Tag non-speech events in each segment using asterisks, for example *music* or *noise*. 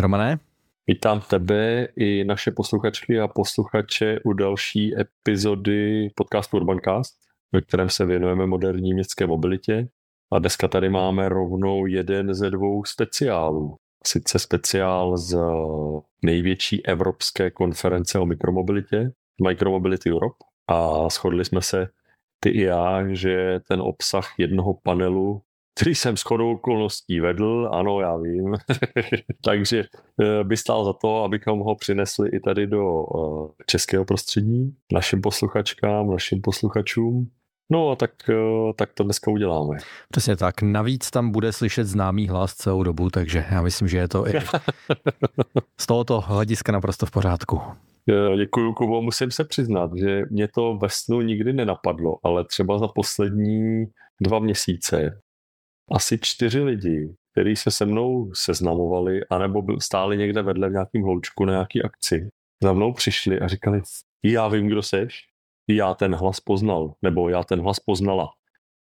Romané. Vítám tebe i naše posluchačky a posluchače u další epizody podcastu Urbancast, ve kterém se věnujeme moderní městské mobilitě. A dneska tady máme rovnou jeden ze dvou speciálů. Sice speciál z největší evropské konference o mikromobilitě, Micromobility Europe. A shodli jsme se ty i já, že ten obsah jednoho panelu který jsem shodou okolností vedl, ano, já vím. *laughs* Takže eh, by stál za to, abychom ho přinesli i tady do eh, českého prostředí, našim posluchačkám, našim posluchačům. No a tak, eh, tak to dneska uděláme. Přesně tak. Navíc tam bude slyšet známý hlas celou dobu, takže já myslím, že je to i *laughs* z tohoto hlediska naprosto v pořádku. Děkuji, Kubo. Musím se přiznat, že mě to ve snu nikdy nenapadlo, ale třeba za poslední dva měsíce asi čtyři lidi, kteří se se mnou seznamovali, anebo byl, stáli někde vedle v nějakým hloučku na nějaký akci, za mnou přišli a říkali, já vím, kdo seš, já ten hlas poznal, nebo já ten hlas poznala.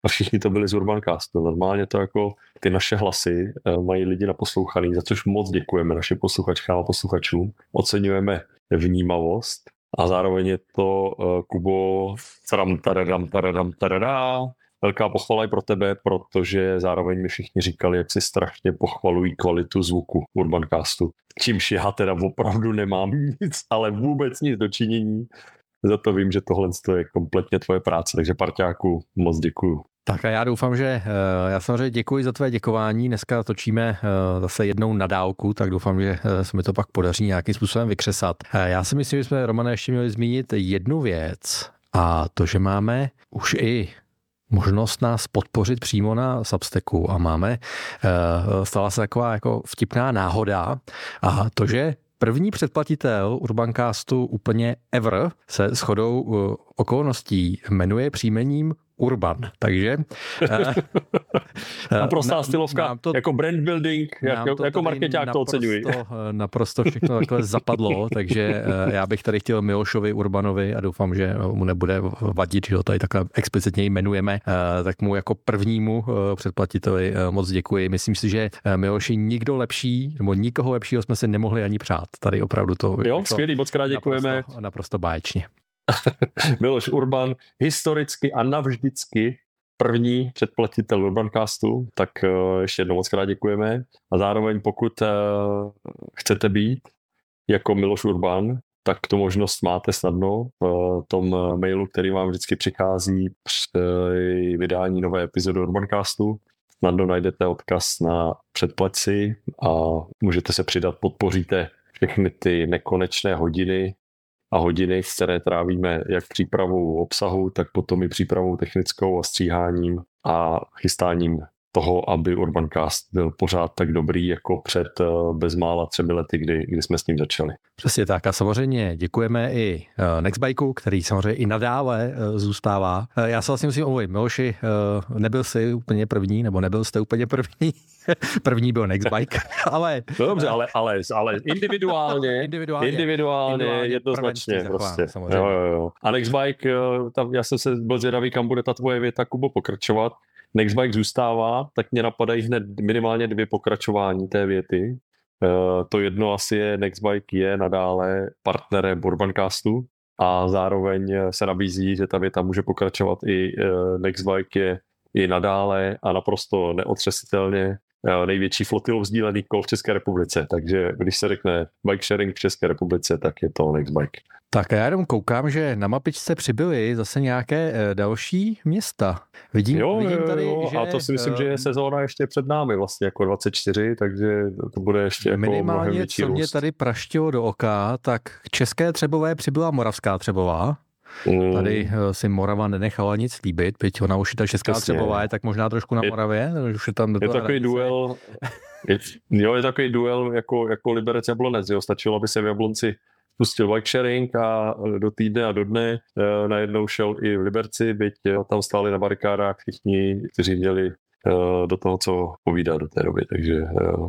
A všichni to byli z Urbancastu. Normálně to jako ty naše hlasy eh, mají lidi naposlouchaný, za což moc děkujeme našim posluchačkám a posluchačům. Oceňujeme vnímavost a zároveň je to uh, Kubo taradam, taradam, taradam, taradam, velká pochvala i pro tebe, protože zároveň mi všichni říkali, jak si strašně pochvalují kvalitu zvuku Urbancastu. Čímž já teda opravdu nemám nic, ale vůbec nic dočinění. Za to vím, že tohle je kompletně tvoje práce, takže parťáku moc děkuju. Tak a já doufám, že eh, já samozřejmě děkuji za tvé děkování. Dneska točíme eh, zase jednou na dálku, tak doufám, že eh, se mi to pak podaří nějakým způsobem vykřesat. Já si myslím, že jsme, Romane, ještě měli zmínit jednu věc, a to, že máme už i možnost nás podpořit přímo na Substacku. A máme, eh, stala se taková jako vtipná náhoda. A to, že První předplatitel Urbancastu úplně ever se shodou eh, okolností jmenuje příjmením Urban. Takže... *laughs* Naprostá na, stylovka, to, jako brand building, jako, to jako marketák to oceňuji. Eh, naprosto všechno takhle zapadlo, *laughs* takže eh, já bych tady chtěl Milošovi Urbanovi a doufám, že mu nebude vadit, že ho tady takhle explicitně jmenujeme, tak mu jako prvnímu předplatiteli moc děkuji. Myslím si, že Miloši nikdo lepší, nebo nikoho lepšího jsme si nemohli ani přát. Tady opravdu to... Jo, to skvělý, moc krát děkujeme. Naprosto, naprosto báječně. *laughs* Miloš Urban historicky a navždycky první předplatitel Urbancastu, tak uh, ještě jednou moc krát děkujeme. A zároveň pokud uh, chcete být jako Miloš Urban, tak tu možnost máte snadno v tom mailu, který vám vždycky přichází při vydání nové epizody Urbancastu. Snadno najdete odkaz na předplaci a můžete se přidat, podpoříte všechny ty nekonečné hodiny a hodiny, které trávíme jak přípravou obsahu, tak potom i přípravou technickou a stříháním a chystáním toho, aby Urbancast byl pořád tak dobrý jako před eh, bezmála třemi lety, kdy, kdy jsme s ním začali. Přesně tak a samozřejmě děkujeme i eh, Nextbikeu, který samozřejmě i nadále eh, zůstává. Já se vlastně musím omluvit, Miloši, nebyl jsi úplně první, nebo nebyl jste úplně první. *laughs* první byl Nextbike, *laughs* ale... No dobře, ale, ale, ale individuálně, *laughs* individuálně, individuálně, jednoznačně prostě. Jo, jo, jo. A Nextbike, tam já jsem se byl zvědavý, kam bude ta tvoje věta, Kubo, pokračovat. Nextbike zůstává, tak mě napadají hned minimálně dvě pokračování té věty. Uh, to jedno asi je, Nextbike je nadále partnerem Urbancastu a zároveň se nabízí, že ta věta může pokračovat i uh, Nextbike je i nadále a naprosto neotřesitelně Eh, největší flotilu vzdílených kol v České republice, takže když se řekne bike sharing v České republice, tak je to Nextbike. Tak já jenom koukám, že na mapičce přibyly zase nějaké eh, další města. Vidím, jo, vidím tady, jo, že... A to si myslím, že je eh, sezóna ještě před námi vlastně jako 24, takže to bude ještě jako Minimálně, co mě tady praštilo do oka, tak české Třebové přibyla Moravská Třebová. Mm. Tady eh, si Morava nenechala nic líbit, byť ona už ta česká Přesně. Třebová je tak možná trošku na Moravě. Je, už je, tam je takový duel, je, jo, je takový duel jako, jako Liberec Jablonec, jo, stačilo, aby se v Jablonci pustil bike sharing a eh, do týdne a do dne e, najednou šel i v Liberci, byť jo, tam stáli na barikádách všichni, kteří měli do toho, co povídá do té doby. Takže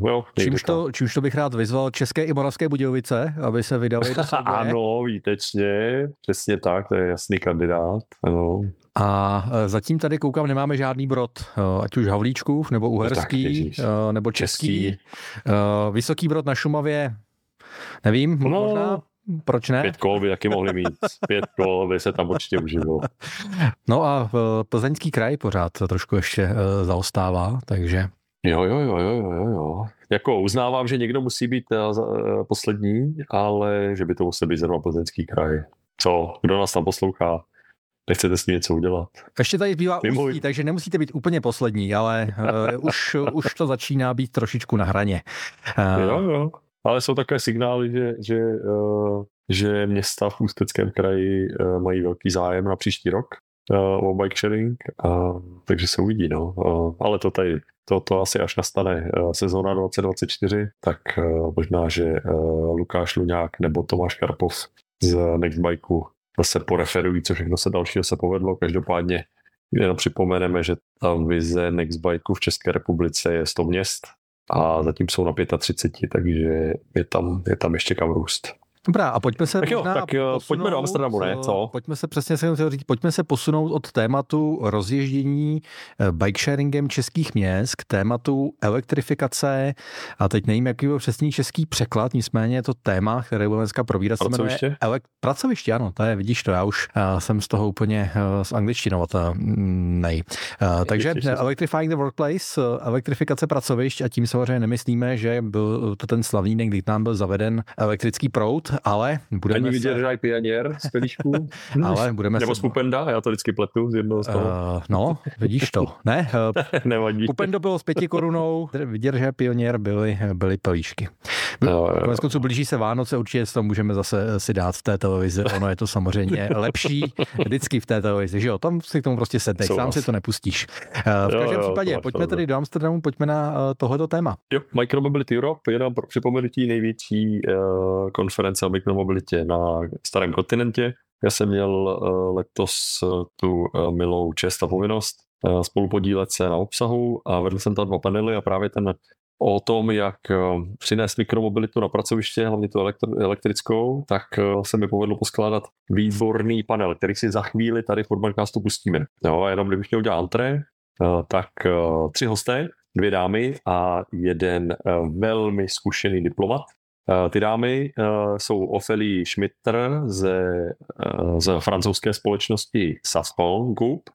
jo, čímž to, čímž to bych rád vyzval České i Moravské Budějovice, aby se vydali do *laughs* Ano, výtečně, přesně tak, to je jasný kandidát. Ano. A zatím tady koukám, nemáme žádný brod, ať už Havlíčkův, nebo Uherský, no nebo Český. český. Vysoký brod na Šumavě, nevím, no, možná proč ne? Pět kol by taky mohli mít. Pět kol by se tam určitě užilo. *laughs* No a plzeňský kraj pořád trošku ještě eh, zaostává, takže... Jo, jo, jo, jo, jo, jo. Jako uznávám, že někdo musí být eh, poslední, ale že by to musel být zrovna plzeňský kraj. Co? Kdo nás tam poslouchá? Nechcete s ním něco udělat? Ještě tady zbývá ústí, takže nemusíte být úplně poslední, ale uh, už, už to začíná být trošičku na hraně. Uh, jo, jo. Ale jsou takové signály, že, že, uh, že města v Ústeckém kraji uh, mají velký zájem na příští rok uh, o bike sharing, takže se uvidí. No. Ale to tady, to, to asi až nastane sezóna 2024, tak možná, že Lukáš Luňák nebo Tomáš Karpov z Nextbikeu zase poreferují, co všechno se dalšího se povedlo. Každopádně jenom připomeneme, že ta vize Nextbikeu v České republice je 100 měst, a zatím jsou na 35, takže je tam, je tam ještě kam růst. Dobrá, a pojďme se tak jo, tak jo, posunout, pojďme do Amsterdamu, ne? Co? Pojďme se přesně se říct, pojďme se posunout od tématu rozježdění eh, bike sharingem českých měst k tématu elektrifikace a teď nevím, jaký byl přesný český překlad, nicméně je to téma, které budeme dneska probírat. Pracoviště? Elek- pracoviště, ano, to je, vidíš to, já už uh, jsem z toho úplně uh, s angličtinou, mm, nej. Uh, takže Electrifying the Workplace, elektrifikace pracovišť a tím samozřejmě nemyslíme, že byl to ten slavný, kdy nám byl zaveden elektrický proud, ale budeme Ani vidět, že pioněr z pelíšku. *laughs* ale budeme Nebo se... z Pupenda, já to vždycky pletu z jednoho z toho. Uh, no, vidíš to. *laughs* Ne, uh, Nevadí. Pupendo bylo s pěti korunou, vidět, že pioněr byly, byly pelíšky. No, Konec konců blíží se Vánoce, určitě to můžeme zase si dát v té televizi. Ono je to samozřejmě *laughs* lepší vždycky v té televizi, že jo? Tam si k tomu prostě sedneš, sám si to nepustíš. V každém jo, případě, pojďme tedy do Amsterdamu, pojďme na tohoto téma. Jo, Micromobility Europe, jenom pro připomenutí největší uh, konference o mikromobilitě na starém kontinentě. Já jsem měl uh, letos uh, tu uh, milou čest a povinnost spolupodílet se na obsahu a vedl jsem tam dva panely a právě ten o tom, jak přinést mikromobilitu na pracoviště, hlavně tu elektrickou, tak se mi povedlo poskládat výborný panel, který si za chvíli tady v podcastu pustíme. Jo, a jenom kdybych měl udělat antré, tak tři hosté, dvě dámy a jeden velmi zkušený diplomat, Eh, ty dámy eh, jsou Ophelie Schmitter ze, eh, z francouzské společnosti Safran Group,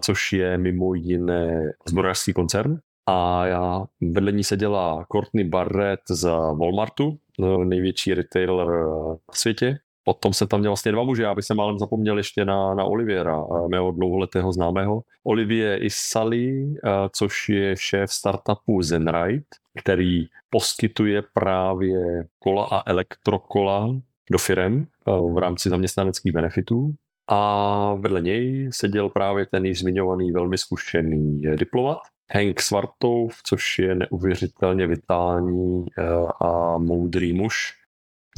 což je mimo jiné zbrojařský koncern. A já vedle ní seděla Courtney Barrett z Walmartu, největší retailer na světě. Potom jsem tam měl vlastně dva muže, aby jsem málem zapomněl ještě na, na Oliviera, mého dlouholetého známého. Olivier Isali, což je šéf startupu Zenride, který poskytuje právě kola a elektrokola do firem v rámci zaměstnaneckých benefitů. A vedle něj seděl právě ten již zmiňovaný velmi zkušený diplomat, Hank Svartov, což je neuvěřitelně vitální a moudrý muž,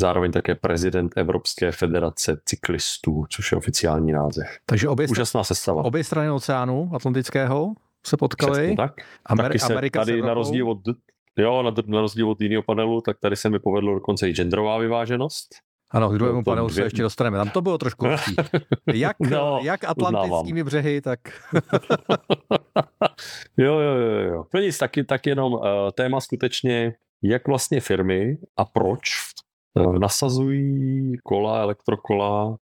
zároveň také prezident Evropské federace cyklistů, což je oficiální název. Takže obě, Úžasná sestava. Obě strany oceánu Atlantického se potkali. Přesně tak. Amer- Taky se Amerika tady na rozdíl od Jo, na, na rozdíl od jiného panelu, tak tady se mi povedlo dokonce i genderová vyváženost. Ano, k druhému panelu dvě... se ještě dostaneme. Tam to bylo trošku lepší. *laughs* Jak, no, jak atlantickými uznávám. břehy, tak... *laughs* jo, jo, jo, jo. To nic, taky, tak jenom uh, téma skutečně, jak vlastně firmy a proč uh, nasazují kola, elektrokola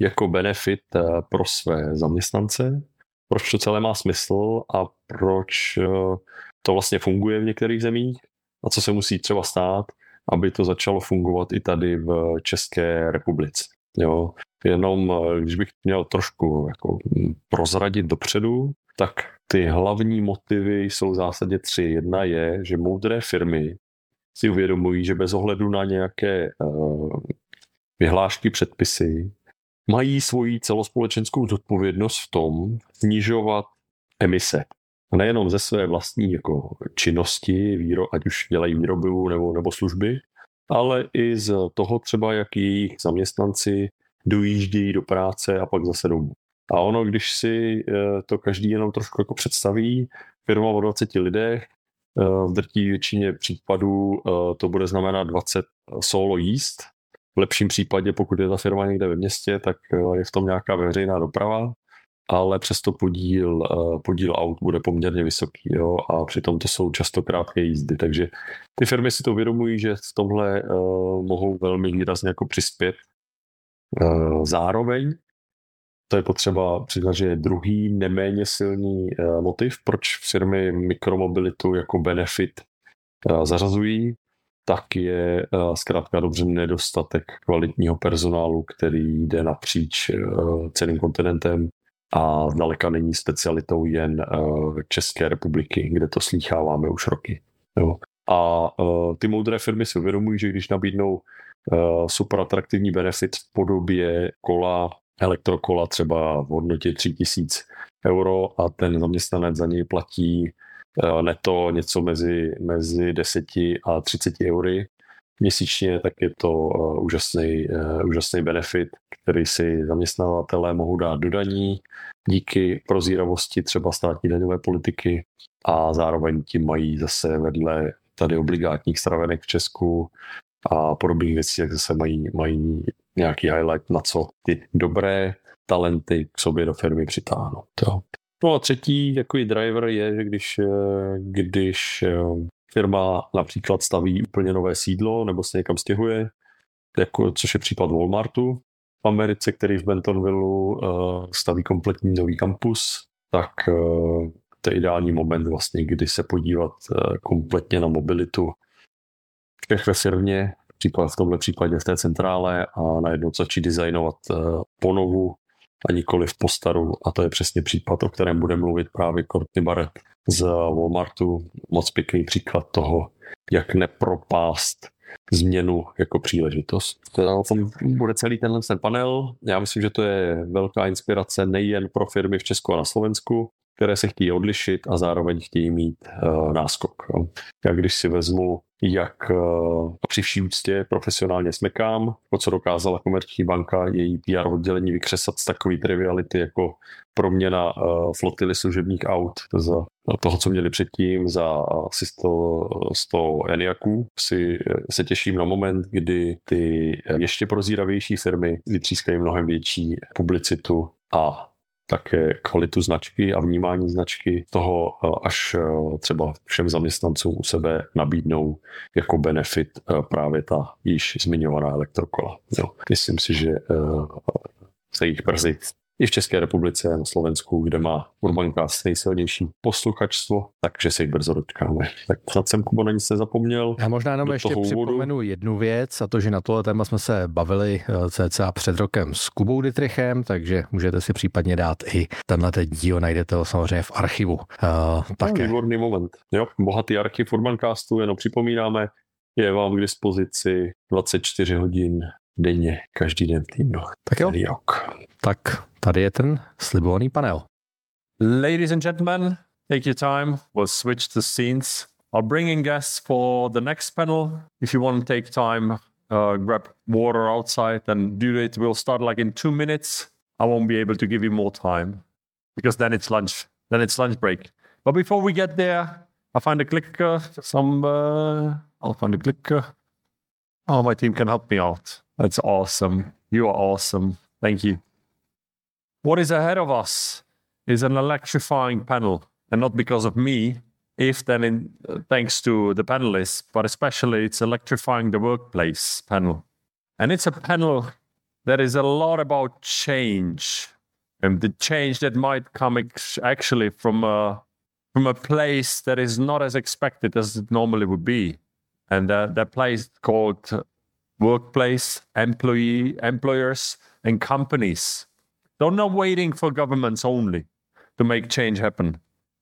jako benefit uh, pro své zaměstnance, proč to celé má smysl a proč uh, to vlastně funguje v některých zemích a co se musí třeba stát, aby to začalo fungovat i tady v České republice. Jo. Jenom, eh, když bych měl trošku jako prozradit dopředu, tak ty hlavní motivy jsou v zásadě tři. Jedna je, že moudré firmy si uvědomují, že bez ohledu na nějaké uh, vyhlášky, předpisy, mají svoji celospolečenskou zodpovědnost v tom snižovat emise nejenom ze své vlastní jako činnosti, výro, ať už dělají výrobu nebo, nebo služby, ale i z toho třeba, jak jejich zaměstnanci dojíždějí do práce a pak zase domů. A ono, když si eh, to každý jenom trošku jako představí, firma o 20 lidech, v drtí většině případů eh, to bude znamenat 20 solo jíst. V lepším případě, pokud je ta firma někde ve městě, tak je v tom nějaká veřejná doprava ale přesto podíl, podíl aut bude poměrně vysoký jo? a přitom to jsou často krátké jízdy, takže ty firmy si to uvědomují, že v tomhle mohou velmi výrazně jako přispět. Zároveň to je potřeba přiznat, že je druhý neméně silný uh, motiv, proč firmy mikromobilitu jako benefit uh, zařazují, tak je uh, zkrátka dobře nedostatek kvalitního personálu, který jde napříč celým kontinentem a zdaleka není specialitou jen České republiky, kde to slýcháváme už roky. A ty moudré firmy si uvědomují, že když nabídnou super atraktivní benefit v podobě kola, elektrokola třeba v hodnotě 3000 euro a ten zaměstnanec za něj platí uh, neto něco mezi, mezi 10 a 30 eury měsíčně, tak je to uh, úžasný, uh, úžasný benefit, který si zaměstnavatelé mohou dát do daní díky prozíravosti třeba státní daňové politiky a zároveň tím mají zase vedle tady obligátních stravenek v Česku a podobných věcí, jak zase mají, mají nějaký highlight na co ty dobré talenty k sobě do firmy přitáhnout. Jo. No a třetí takový driver je, že když, eh, když eh, firma například staví úplně nové sídlo nebo se někam stěhuje, jako, což je případ Walmartu v Americe, který v Bentonville uh, staví kompletní nový kampus, tak to je ideální moment vlastně, kdy se podívat kompletně na mobilitu všech ve firmě, příklad v tomhle případě v té centrále a najednou začít designovat uh, ponovu a nikoli v postaru. A to je přesně případ, o kterém bude mluvit právě Courtney Barrett z Walmartu. Moc pěkný příklad toho, jak nepropást změnu jako příležitost. Teda bude celý tenhle ten panel. Já myslím, že to je velká inspirace nejen pro firmy v Česku a na Slovensku, které se chtějí odlišit a zároveň chtějí mít uh, náskok. Jo. Já když si vezmu jak uh, při vší úctě profesionálně smekám, o co dokázala Komerční banka její PR oddělení vykřesat z takový triviality jako proměna uh, flotily služebních aut za toho, co měli předtím za asi 100, 100 Eniaků, si se těším na moment, kdy ty ještě prozíravější firmy vytřískají mnohem větší publicitu a také kvalitu značky a vnímání značky toho, eh, až eh, třeba všem zaměstnancům u sebe nabídnou jako benefit eh, právě ta již zmiňovaná elektrokola. Jo. Myslím si, že se jich brzy i v České republice, na Slovensku, kde má Urbancast nejsilnější posluchačstvo, takže se jich brzo dočkáme. Tak snad jsem Kubo na nic nezapomněl. Já možná jenom ještě připomenu úvodu. jednu věc, a to, že na tohle téma jsme se bavili eh, cca před rokem s Kubou Dytrichem, takže můžete si případně dát i tenhle díl, najdete ho samozřejmě v archivu. Uh, také. Výborný moment. Jo, bohatý archiv Urbancastu, jenom připomínáme, je vám k dispozici 24 hodin denně, každý den týdnu. Tak jo. Rok. Tak tady je ten slibovaný panel. Ladies and gentlemen, take your time. We'll switch the scenes. I'll bring in guests for the next panel. If you want to take time, uh, grab water outside and do it. We'll start like in two minutes. I won't be able to give you more time because then it's lunch. Then it's lunch break. But before we get there, I'll find a clicker. Some, uh, I'll find a clicker. Oh, my team can help me out. That's awesome. You are awesome. Thank you. What is ahead of us is an electrifying panel, and not because of me, if then in, uh, thanks to the panelists, but especially it's electrifying the workplace panel. And it's a panel that is a lot about change and the change that might come ex- actually from a from a place that is not as expected as it normally would be. And uh, that place called workplace, employee, employers, and companies they're not waiting for governments only to make change happen.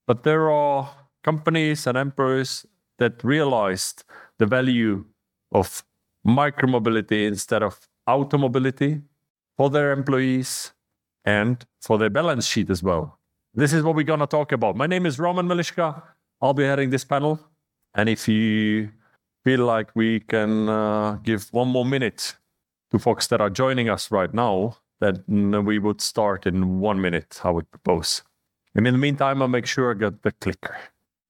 But there are companies and employers that realized the value of micromobility instead of automobility for their employees and for their balance sheet as well. This is what we're going to talk about. My name is Roman Milishka. I'll be heading this panel. And if you feel like we can uh, give one more minute to folks that are joining us right now, that we would start in one minute, I would propose. And in the meantime, I'll make sure I get the clicker.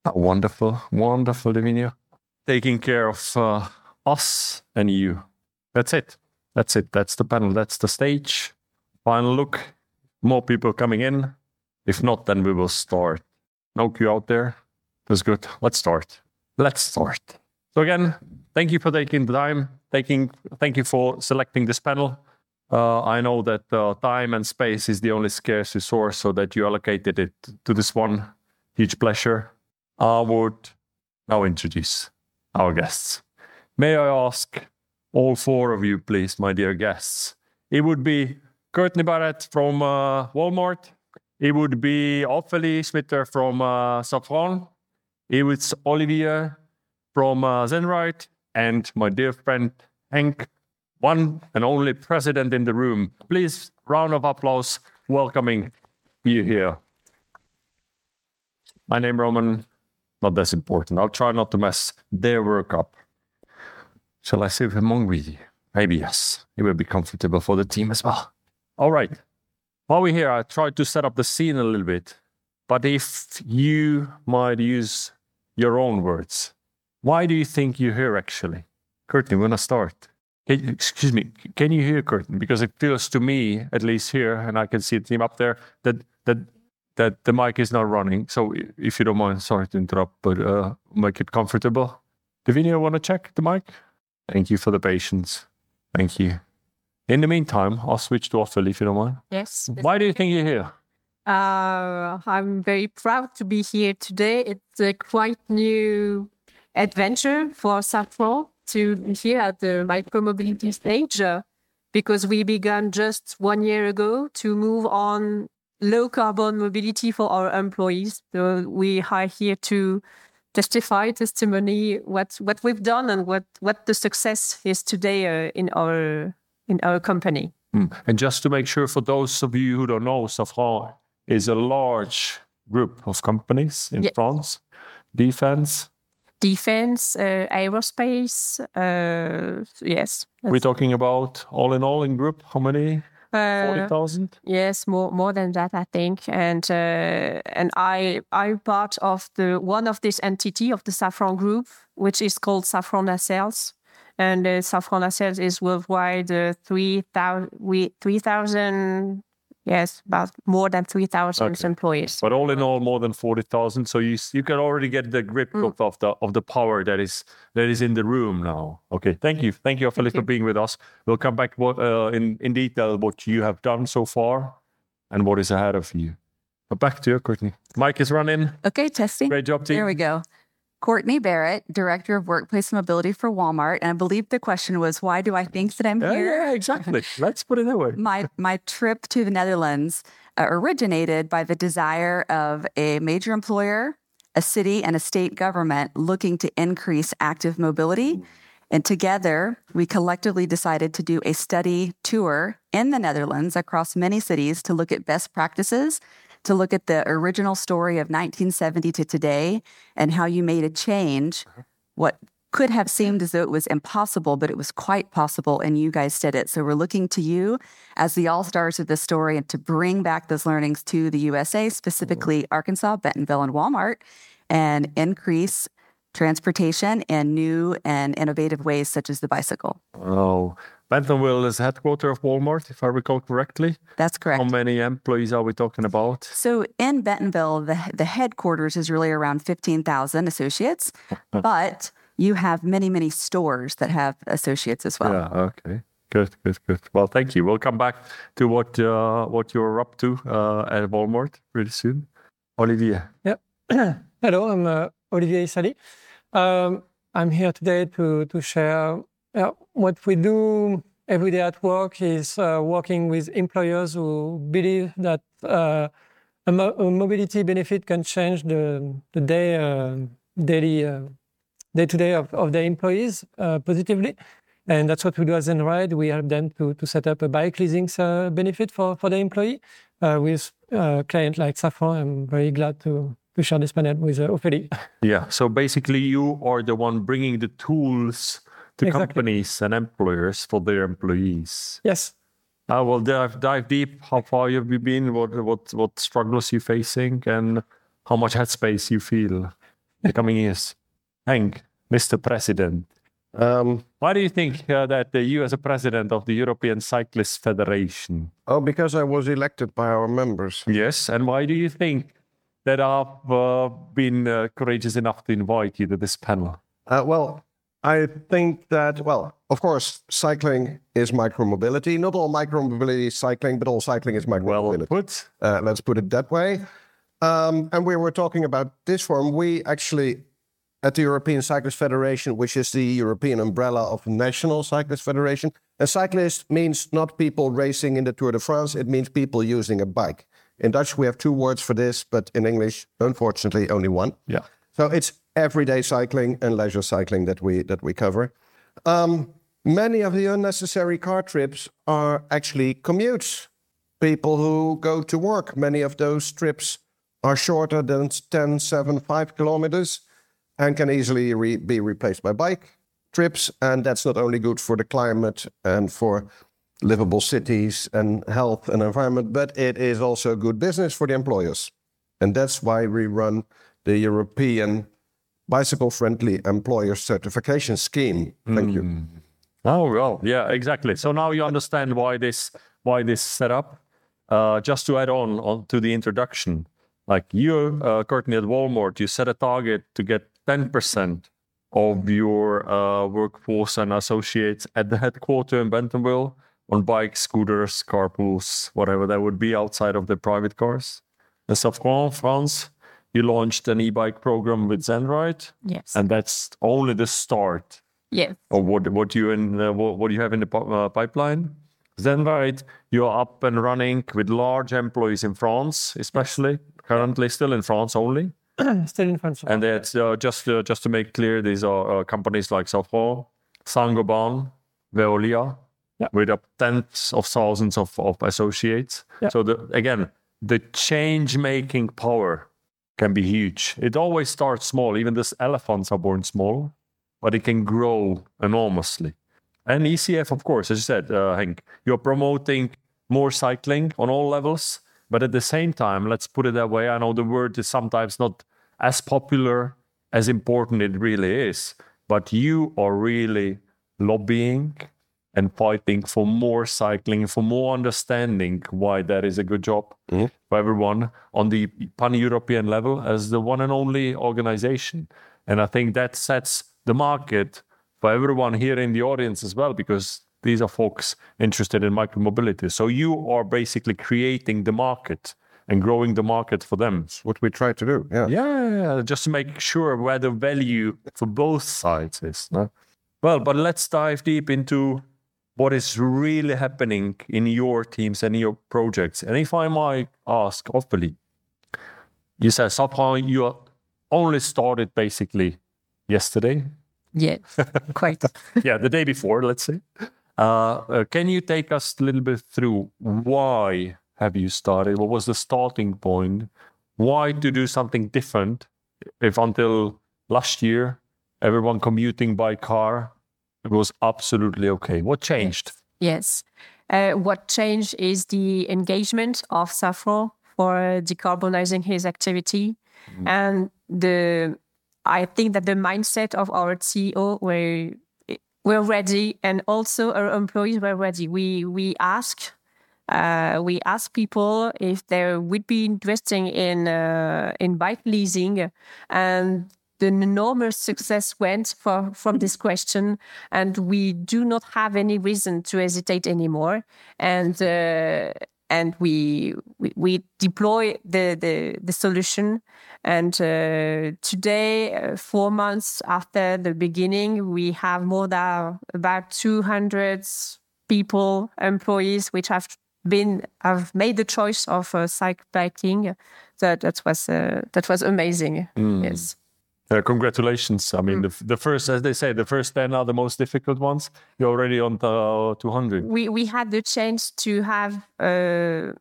Oh, wonderful, wonderful, Davinia. Taking care of uh, us and you. That's it. That's it. That's the panel. That's the stage. Final look. More people coming in. If not, then we will start. No queue out there. That's good. Let's start. Let's start. So again, thank you for taking the time. Taking, thank you for selecting this panel. Uh, I know that uh, time and space is the only scarce resource, so that you allocated it to this one. Huge pleasure. I would now introduce our guests. May I ask all four of you, please, my dear guests? It would be Courtney Barrett from uh, Walmart. It would be Ophélie Schmitter from uh, Safran. It was Olivier from uh, Zenride and my dear friend Henk, one and only president in the room. Please, round of applause welcoming you here. My name Roman, not that important. I'll try not to mess their work up. Shall I sit among with you? Maybe yes. It will be comfortable for the team as well. All right. While we're here, I tried to set up the scene a little bit. But if you might use your own words, why do you think you're here actually? Courtney, we're gonna start. Can, excuse me, can you hear Courtney? Because it feels to me, at least here, and I can see the team up there, that that that the mic is not running. So if you don't mind, sorry to interrupt, but uh, make it comfortable. Davinia, want to check the mic? Thank you for the patience. Thank you. In the meantime, I'll switch to Ophélie if you don't mind. Yes. Why do you think you're here? Uh, I'm very proud to be here today. It's a quite new adventure for Safran to be here at the micromobility stage uh, because we began just one year ago to move on low carbon mobility for our employees. So we are here to testify, testimony what what we've done and what what the success is today uh, in our in our company. Mm. And just to make sure, for those of you who don't know, Safran is a large group of companies in Yes. France, defense. Defense, uh, aerospace, uh, yes. We're talking about all in all in group, how many? Uh, 40,000? Yes, more more than that, I think. And uh, and I I'm part of the one of this entity of the Safran Group, which is called Safran Nacelles. And uh, Safran Nacelles is worldwide uh, three thousand we three thousand yes about more than three thousand Okay. employees. But all in all, more than 40,000. So you, you can already get the grip Mm. of, of, the, of the power that is, that is in the room now. Okay, thank you. Thank you, Ophélie, for being with us. We'll come back what, uh, in, in detail what you have done so far and what is ahead of you. But back to you, Courtney. Mike is running. Okay, testing. Great job, team. There we go. Courtney Barrett, Director of Workplace Mobility for Walmart. And I believe the question was, why do I think that I'm Yeah, here? yeah, exactly. Let's put it that way. My, my trip to the Netherlands uh, originated by the desire of a major employer, a city, and a state government looking to increase active mobility. And together, we collectively decided to do a study tour in the Netherlands across many cities to look at best practices, to look at the original story of 1970 to today, and how you made a change. Mm-hmm. What could have seemed as though it was impossible, but it was quite possible, and you guys did it. So we're looking to you as the all stars of this story and to bring back those learnings to the USA, specifically mm-hmm. Arkansas, Bentonville, and Walmart, and increase transportation in new and innovative ways, such as the bicycle. Oh, Bentonville is the headquarter of Walmart, if I recall correctly. That's correct. How many employees are we talking about? So in Bentonville, the, the headquarters is really around 15,000 associates, *laughs* but you have many, many stores that have associates as well. Yeah. Okay. Good. Good. Good. Well, thank you. We'll come back to what uh, what you're up to uh, at Walmart pretty soon. Olivier. Yeah. *clears throat* Hello, I'm uh, Olivier Sali. Um, I'm here today to, to share uh, what we do every day at work is uh, working with employers who believe that uh, a, mo- a mobility benefit can change the, the day, uh, daily, uh, day to day of, of their employees uh, positively. And that's what we do as Zenride. We help them to, to set up a bike leasing uh, benefit for, for the employee. Uh, with uh, clients like Safran, I'm very glad to, to share this panel with uh, Ophélie. *laughs* Yeah. So basically, you are the one bringing the tools to Exactly. companies and employers for their employees. yes. I will dive dive deep. How far have you been? What what what struggles you facing, and how much headspace you feel in the coming years. Hank, Mr. President, Um, Why do you think uh, that uh, you, as a president of the European Cyclist Federation? Oh, because I was elected by our members. Yes, and why do you think that I've uh, been uh, courageous enough to invite you to this panel? Uh, well, I think that, well, of course, cycling is micromobility. Not all micromobility is cycling, but all cycling is micromobility. Well put. Uh, let's put it that way. Um, and we were talking about this forum. We actually, at the European Cyclist Federation, which is the European umbrella of National Cyclist Federation, a cyclist means not people racing in the Tour de France, it means people using a bike. In Dutch, we have two words for this, but in English, unfortunately, only one. Yeah. So it's everyday cycling and leisure cycling that we that we cover. Um, many of the unnecessary car trips are actually commutes. People who go to work. Many of those trips are shorter than 10, 7, 5 kilometers and can easily re- be replaced by bike trips. And that's not only good for the climate and for livable cities and health and environment, but it is also good business for the employers. And that's why we run the European Bicycle Friendly Employer Certification Scheme. Thank mm. you. Hmm. Oh well, yeah, exactly. So now you understand why this why this setup. Uh, just to add on, on to the introduction, like you, uh, Courtney at Walmart, you set a target to get 10% of your uh, workforce and associates at the headquarters in Bentonville on bikes, scooters, carpools, whatever that would be outside of the private cars. In Safran, France, you launched an e-bike program with ZenRide. Yes. And that's only the start. Yes. Of what what you in uh, what, what you have in the uh, pipeline. ZenRide, you're up and running with large employees in France, especially currently still in France only. *clears throat* still in France. And that's uh, just uh, just to make clear, these are uh, companies like Safran, Saint-Gobain, Veolia, yeah. with up tens of thousands of, of associates. Yeah. So the, again, the change making power can be huge. It always starts small. Even these elephants are born small, but it can grow enormously. And ECF, of course, as you said, uh, Henk, you're promoting more cycling on all levels. But at the same time, let's put it that way. I know the word is sometimes not as popular as important it really is, but you are really lobbying and fighting for more cycling, for more understanding why that is a good job mm-hmm. For everyone on the pan European level as the one and only organization. And I think that sets the market for everyone here in the audience as well, because these are folks interested in micromobility. So you are basically creating the market and growing the market for them. That's what we try to do. Yeah. Yeah, just to make sure where the value for both sides is. No? Well, but let's dive deep into what is really happening in your teams and your projects. And if I might ask, hopefully, you said Safran, you only started basically yesterday. Yeah, *laughs* quite. yeah, the day before, let's say. Uh, uh, can you take us a little bit through why have you started? What was the starting point? Why to do something different? If until last year everyone commuting by car it was absolutely okay. What changed? Yes. Uh, what changed is the engagement of Safran for decarbonizing his activity. Mm. And the I think that the mindset of our CEO were were ready and also our employees were ready. We we ask uh, we ask people if they would be interested in uh, in bike leasing, and the enormous success went for, from this question, and we do not have any reason to hesitate anymore. And uh, and we, we, we deploy the the, the solution. And uh, today, uh, four months after the beginning, we have more than about two hundred people, employees, which have been have made the choice of uh, cycle biking. That that was uh, that was amazing. Mm. Yes. Uh, congratulations. I mean, mm. the, the first, as they say, the first 10 are the most difficult ones. You're already on the 200. We, we had the chance to have uh,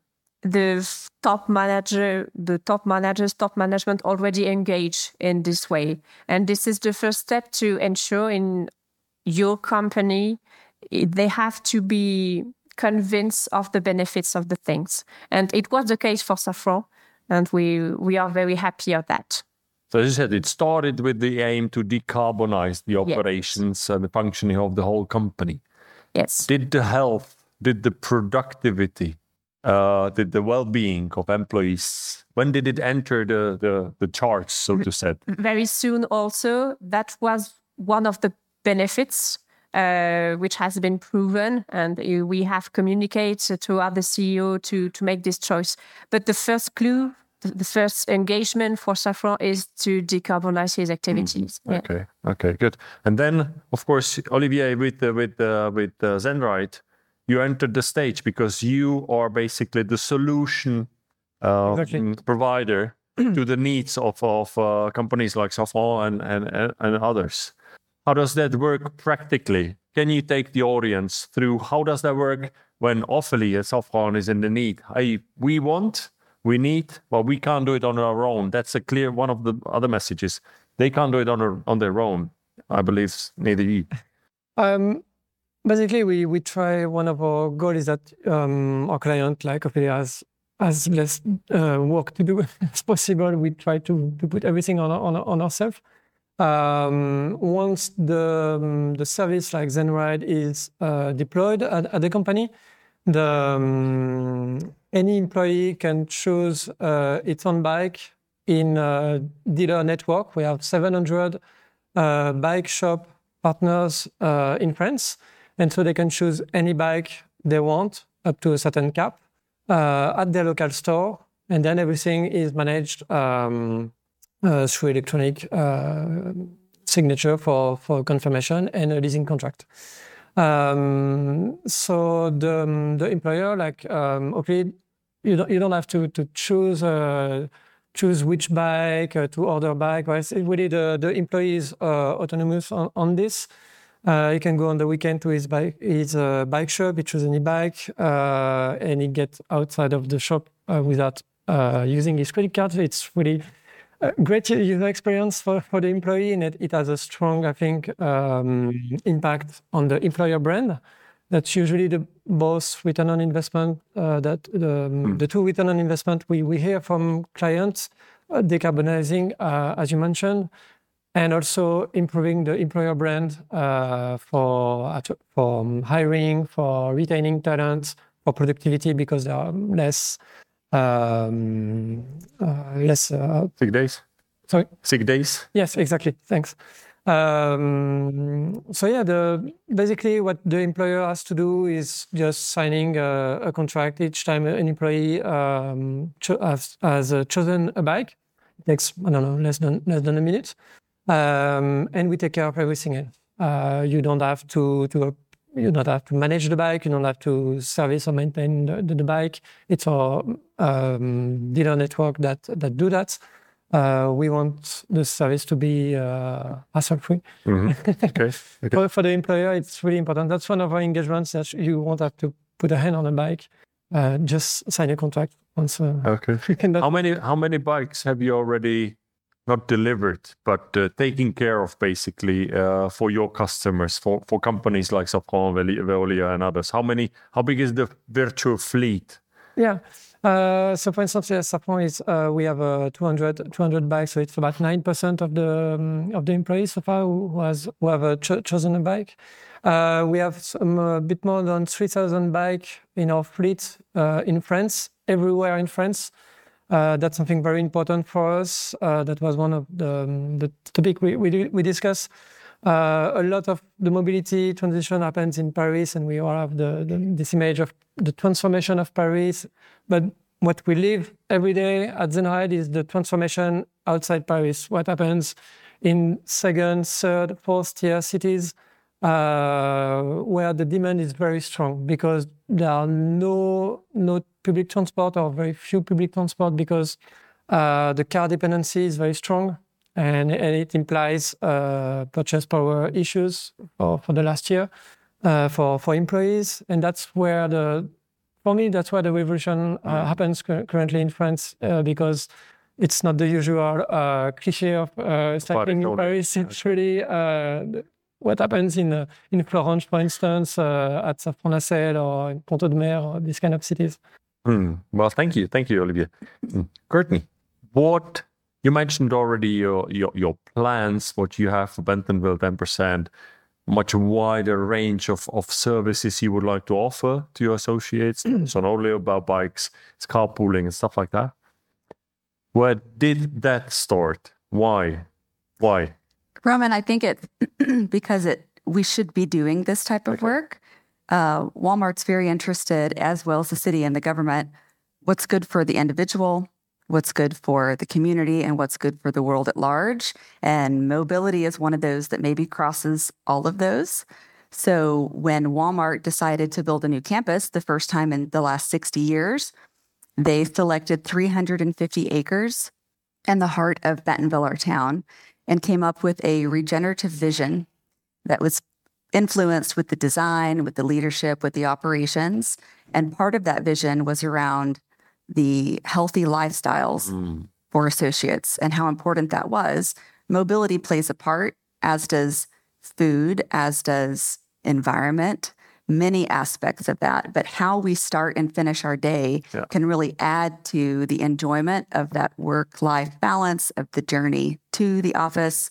the top manager, the top managers, top management already engaged in this way. And this is the first step to ensure in your company, they have to be convinced of the benefits of the things. And it was the case for Safran. And we, we are very happy of that. So as you said, it started with the aim to decarbonize the Yes. operations and the functioning of the whole company. Yes. Did the health, did the productivity, uh, did the well-being of employees, when did it enter the the, the charts, so to say? very soon also that was one of the benefits uh, which has been proven and we have communicated to other ceo to to make this choice but the first clue the the first engagement for Safran is to decarbonize his activities. Yeah. Okay, okay, good. And then, of course, Olivier, with uh, with uh, with uh, Zenride, you entered the stage because you are basically the solution uh, Exactly. mm, provider *clears throat* to the needs of of uh, companies like Safran and, and and and others. How does that work practically? Can you take the audience through how does that work when Ophelie at Safran is in the need? Hey, we want, we need, but we can't do it on our own. That's a clear one of the other messages. They can't do it on on their own. I believe neither you. Um, basically, we, we try one of our goals is that um, our client, like Ophelia, has as less uh, work to do *laughs* as possible. We try to, to put everything on on, on ourselves. Um, once the um, the service like ZenRide is uh, deployed at, at the company, the um, any employee can choose uh, its own bike in a dealer network. We have 700 uh, bike shop partners uh, in France, and so they can choose any bike they want up to a certain cap uh, at their local store, and then everything is managed um, uh, through electronic uh, signature for, for confirmation and a leasing contract. Um, so the, the employer, like um, okay, you don't, you don't have to to choose uh, choose which bike uh, to order bike. Right? It's really the the employee is uh, autonomous on, on this. Uh, he can go on the weekend to his bike his uh, bike shop. He choose any bike, uh, and he gets outside of the shop without using his credit card. It's really a great user experience for, for the employee, and it, it has a strong, I think, um, impact on the employer brand. That's usually the both return on investment uh, that the, um, the two return on investment we, we hear from clients, uh, decarbonizing, uh, as you mentioned, and also improving the employer brand uh, for for um, hiring, for retaining talent, for productivity because there are less um, uh, less. Uh, Sick days? sorry. Sick days? Yes, exactly. Thanks. Um, so yeah, the basically what the employer has to do is just signing a, a contract each time an employee um, cho- has, has uh, chosen a bike. It takes I don't know less than less than a minute, um, and we take care of everything. Uh, you don't have to to you don't have to manage the bike. You don't have to service or maintain the, the, the bike. It's our um, dealer network that that do that. Uh, we want the service to be uh, hassle-free. *laughs* Okay. for, for the employer, it's really important. That's one of our engagements that you won't have to put a hand on a bike. Uh, just sign a contract once. Uh, Okay. How many how many bikes have you already not delivered but uh, taken care of basically uh, for your customers for for companies like Safran, Veolia and others? How many how big is the virtual fleet? Yeah. Uh, so for instance, yes, Safran is uh, we have uh, 200, 200 bikes, so it's about nine percent of the um, of the employees so far who, has who have uh, cho- chosen a bike. We have some a bit more than three thousand bikes in our fleet in France, everywhere in France. Uh, that's something very important for us. Uh, that was one of the, um, the topic we, we, we discussed. Uh, a lot of the mobility transition happens in Paris, and we all have the, the, this image of the transformation of Paris. But what we live every day at Zenride is the transformation outside Paris. What happens in second, third, fourth tier cities uh, where the demand is very strong because there are no no public transport or very few public transport because uh, the car dependency is very strong and, and it implies uh, purchase power issues for, for the last year uh, for for employees and that's where the for me that's where the revolution uh, happens cur- currently in France uh, because it's not the usual uh, cliche of uh, cycling in. Paris. It's really uh, what happens in uh, in Florence, for instance, uh, at Safran-Nacelle or in Pont de Mer or these kind of cities. Hmm. Well, thank you, thank you, Olivier. Hmm. Courtney, what You mentioned already your, your, your plans, what you have for Bentonville 10%, much wider range of, of services you would like to offer to your associates. it's not only about bikes, it's carpooling and stuff like that. Where did that start? Why? Why? Roman, I think it *clears throat* because it we should be doing this type of okay. work. Uh, Walmart's very interested, as well as the city and the government, what's good for the individual, what's good for the community, and what's good for the world at large. And mobility is one of those that maybe crosses all of those. So when Walmart decided to build a new campus the first time in the last 60 years, they selected 350 acres in the heart of Bentonville, our town, and came up with a regenerative vision that was influenced with the design, with the leadership, with the operations. And part of that vision was around the healthy lifestyles mm. for associates and how important that was. Mobility plays a part, as does food, as does environment, many aspects of that. But how we start and finish our day yeah. can really add to the enjoyment of that work life balance, of the journey to the office.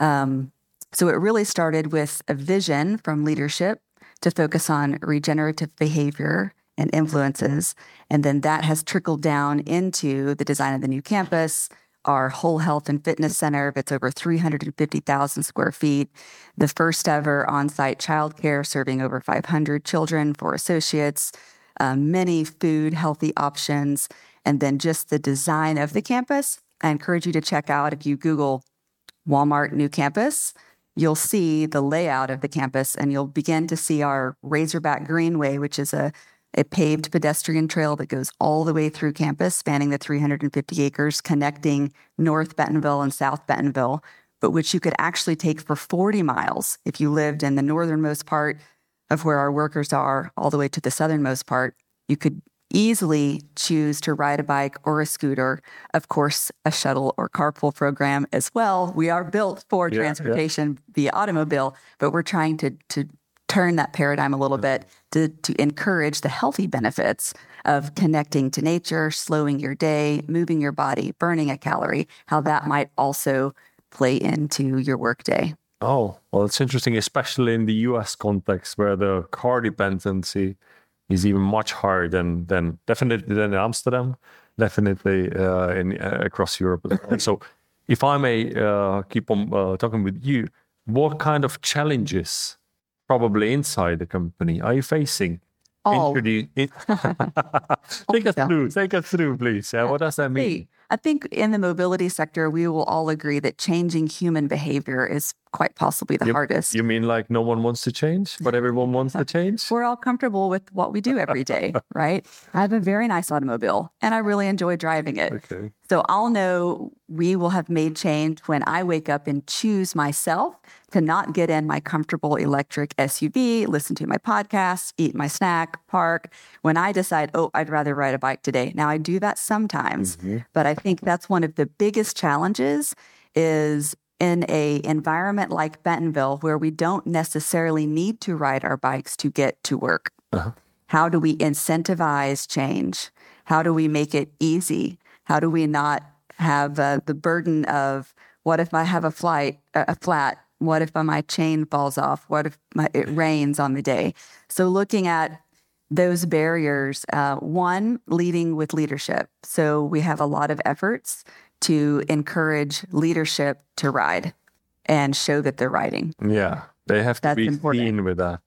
Um, so it really started with a vision from leadership to focus on regenerative behavior and influences. And then that has trickled down into the design of the new campus, our whole health and fitness center. It's over 350,000 square feet. The first ever on site childcare serving over 500 children for associates, uh, many food, healthy options, and then just the design of the campus. I encourage you to check out if you Google Walmart New Campus you'll see the layout of the campus and you'll begin to see our Razorback Greenway, which is a, a paved pedestrian trail that goes all the way through campus, spanning the 350 acres, connecting North Bentonville and South Bentonville, but which you could actually take for 40 miles if you lived in the northernmost part of where our workers are, all the way to the southernmost part. You could easily choose to ride a bike or a scooter. Of course, a shuttle or carpool program as well. We are built for yeah, transportation yeah. via automobile, but we're trying to, to turn that paradigm a little bit to, to encourage the healthy benefits of connecting to nature, slowing your day, moving your body, burning a calorie, how that might also play into your workday. Oh, well, it's interesting, especially in the US context where the car dependency is even much higher than than definitely than in Amsterdam, definitely uh, in uh, across Europe. *laughs* so, if I may uh, keep on uh, talking with you, what kind of challenges, probably inside the company, are you facing? Oh. All. Introduce, *laughs* in, *laughs* take us through. Take us through, please. Yeah, what does that mean? I think in the mobility sector, we will all agree that changing human behavior is quite possibly the you, hardest. You mean like no one wants to change, but everyone wants to *laughs* change? We're all comfortable with what we do every day, *laughs* right? I have a very nice automobile and I really enjoy driving it. Okay. So I'll know we will have made change when I wake up and choose myself to not get in my comfortable electric SUV, listen to my podcast, eat my snack, park. When I decide, oh, I'd rather ride a bike today. Now I do that sometimes, mm-hmm. but I think that's one of the biggest challenges is in a environment like Bentonville where we don't necessarily need to ride our bikes to get to work. Uh-huh. How do we incentivize change? How do we make it easy? How do we not have uh, the burden of what if I have a flight, a flat? What if my chain falls off? What if my, it rains on the day? So looking at those barriers, uh, one, leading with leadership. So we have a lot of efforts to encourage leadership to ride and show that they're riding. Yeah, they have to That's be important. seen with that.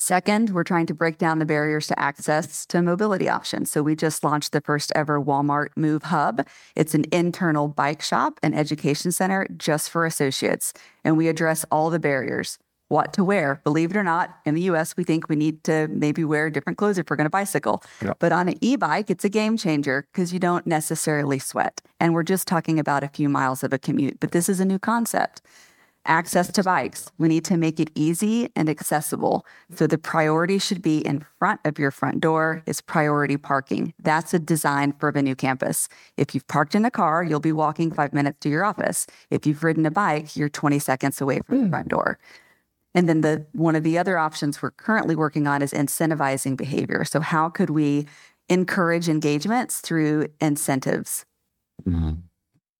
Second, we're trying to break down the barriers to access to mobility options. So we just launched the first ever Walmart Move Hub. It's an internal bike shop and education center just for associates, and we address all the barriers what to wear. Believe it or not, in the US, we think we need to maybe wear different clothes if we're going to bicycle. Yeah. But on an e bike, it's a game changer because you don't necessarily sweat. And we're just talking about a few miles of a commute, but this is a new concept. Access to bikes. We need to make it easy and accessible. So the priority should be in front of your front door is priority parking. That's a design for the new campus. If you've parked in a car, you'll be walking five minutes to your office. If you've ridden a bike, you're 20 seconds away from mm. the hmm. front door. And then the one of the other options we're currently working on is incentivizing behavior. So how could we encourage engagements through incentives? Mm-hmm.